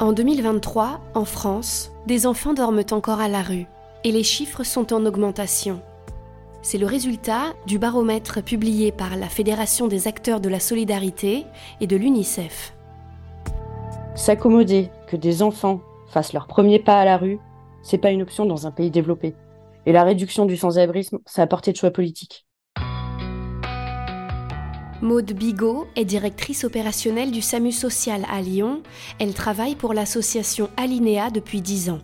En 2023, en France, des enfants dorment encore à la rue et les chiffres sont en augmentation. C'est le résultat du baromètre publié par la Fédération des acteurs de la solidarité et de l'UNICEF. S'accommoder que des enfants fassent leur premier pas à la rue, c'est pas une option dans un pays développé. Et la réduction du sans-abrisme, c'est à portée de choix politique. Maude Bigot est directrice opérationnelle du SAMU social à Lyon. Elle travaille pour l'association Alinéa depuis 10 ans.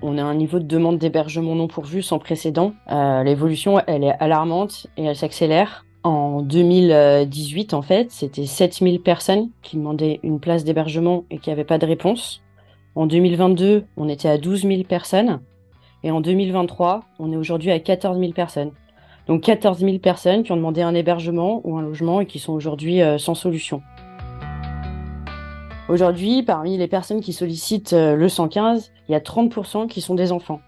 On a un niveau de demande d'hébergement non pourvu sans précédent. Euh, l'évolution, elle est alarmante et elle s'accélère. En 2018, en fait, c'était 7000 personnes qui demandaient une place d'hébergement et qui n'avaient pas de réponse. En 2022, on était à 12 000 personnes. Et en 2023, on est aujourd'hui à 14 000 personnes. Donc 14 000 personnes qui ont demandé un hébergement ou un logement et qui sont aujourd'hui euh, sans solution. Aujourd'hui, parmi les personnes qui sollicitent euh, le 115, il y a 30% qui sont des enfants.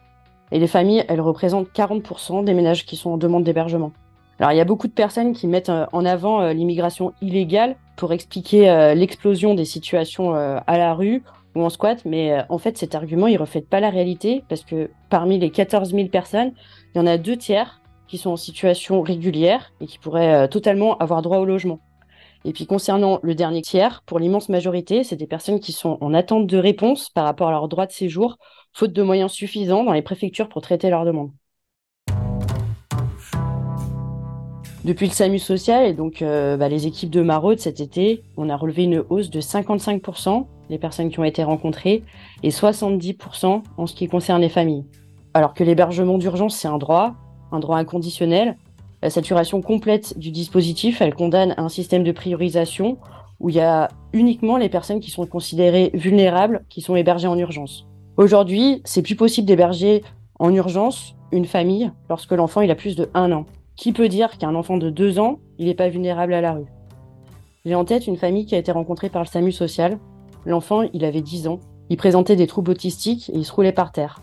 Et les familles, elles représentent 40% des ménages qui sont en demande d'hébergement. Alors il y a beaucoup de personnes qui mettent euh, en avant l'immigration illégale pour expliquer l'explosion des situations à la rue ou en squat, mais en fait cet argument il reflète pas la réalité parce que parmi les 14 000 personnes, il y en a deux tiers qui sont en situation régulière et qui pourraient euh, totalement avoir droit au logement. Et puis concernant le dernier tiers, pour l'immense majorité, c'est des personnes qui sont en attente de réponse par rapport à leur droit de séjour, faute de moyens suffisants dans les préfectures pour traiter leurs demandes. Depuis le SAMU social et donc euh, bah, les équipes de Maraude cet été, on a relevé une hausse de 55% des personnes qui ont été rencontrées et 70% en ce qui concerne les familles. Alors que l'hébergement d'urgence, c'est un droit, un droit inconditionnel. La saturation complète du dispositif, elle condamne un système de priorisation où il y a uniquement les personnes qui sont considérées vulnérables qui sont hébergées en urgence. Aujourd'hui, c'est plus possible d'héberger en urgence une famille lorsque l'enfant il a plus de 1 an. Qui peut dire qu'un enfant de 2 ans, il n'est pas vulnérable à la rue? J'ai en tête une famille qui a été rencontrée par le SAMU social. L'enfant, il avait 10 ans. Il présentait des troubles autistiques et il se roulait par terre.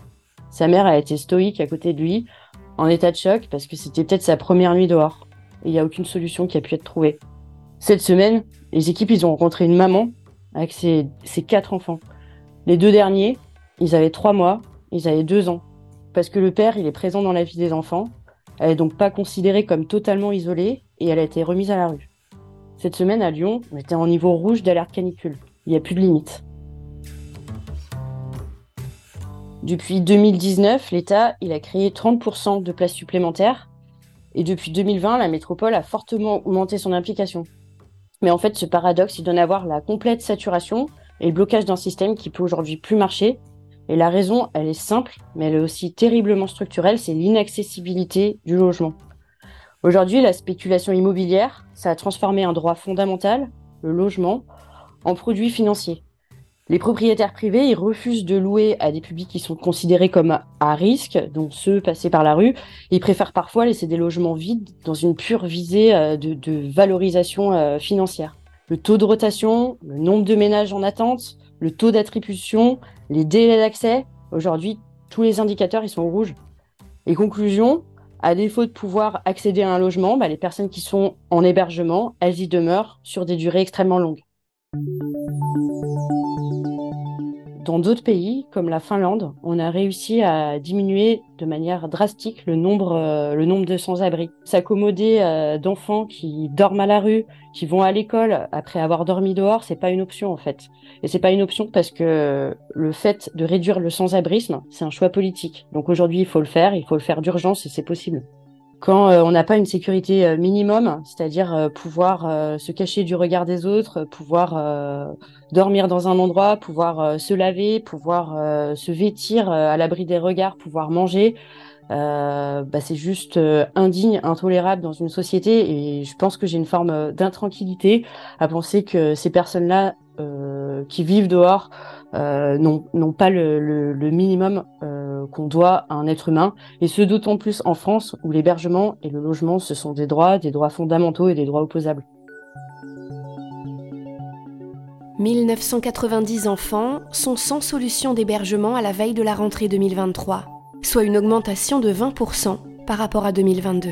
Sa mère a été stoïque à côté de lui en état de choc parce que c'était peut-être sa première nuit dehors. Et il n'y a aucune solution qui a pu être trouvée. Cette semaine, les équipes, ils ont rencontré une maman avec ses, ses quatre enfants. Les deux derniers, ils avaient trois mois, ils avaient deux ans. Parce que le père, il est présent dans la vie des enfants. Elle est donc pas considérée comme totalement isolée et elle a été remise à la rue. Cette semaine à Lyon, on était en niveau rouge d'alerte canicule. Il n'y a plus de limite. Depuis 2019, l'État a créé 30% de places supplémentaires. Et depuis 2020, la métropole a fortement augmenté son implication. Mais en fait, ce paradoxe, il donne à voir la complète saturation et le blocage d'un système qui peut aujourd'hui plus marcher. Et la raison, elle est simple, mais elle est aussi terriblement structurelle, c'est l'inaccessibilité du logement. Aujourd'hui, la spéculation immobilière, ça a transformé un droit fondamental, le logement, en produit financier. Les propriétaires privés, ils refusent de louer à des publics qui sont considérés comme à risque, donc ceux passés par la rue. Ils préfèrent parfois laisser des logements vides dans une pure visée euh, de, valorisation euh, financière. Le taux de rotation, le nombre de ménages en attente, le taux d'attribution, les délais d'accès, aujourd'hui, tous les indicateurs, ils sont rouges. Et conclusion, à défaut de pouvoir accéder à un logement, bah, les personnes qui sont en hébergement, elles y demeurent sur des durées extrêmement longues. Dans d'autres pays, comme la Finlande, on a réussi à diminuer de manière drastique le nombre, euh, de sans-abri. S'accommoder euh, d'enfants qui dorment à la rue, qui vont à l'école après avoir dormi dehors, c'est pas une option en fait. Et c'est pas une option parce que le fait de réduire le sans-abrisme, c'est un choix politique. Donc aujourd'hui, il faut le faire, il faut le faire d'urgence et c'est possible quand euh, on n'a pas une sécurité euh, minimum, c'est-à-dire euh, pouvoir se cacher du regard des autres, pouvoir dormir dans un endroit, pouvoir se laver, pouvoir se vêtir à l'abri des regards, pouvoir manger, bah, c'est juste indigne, intolérable dans une société et je pense que j'ai une forme d'intranquillité à penser que ces personnes-là qui vivent dehors n'ont pas le, le minimum qu'on doit à un être humain, et ce d'autant plus en France où l'hébergement et le logement, ce sont des droits, des droits fondamentaux et des droits opposables. 1990 enfants sont sans solution d'hébergement à la veille de la rentrée 2023, soit une augmentation de 20% par rapport à 2022.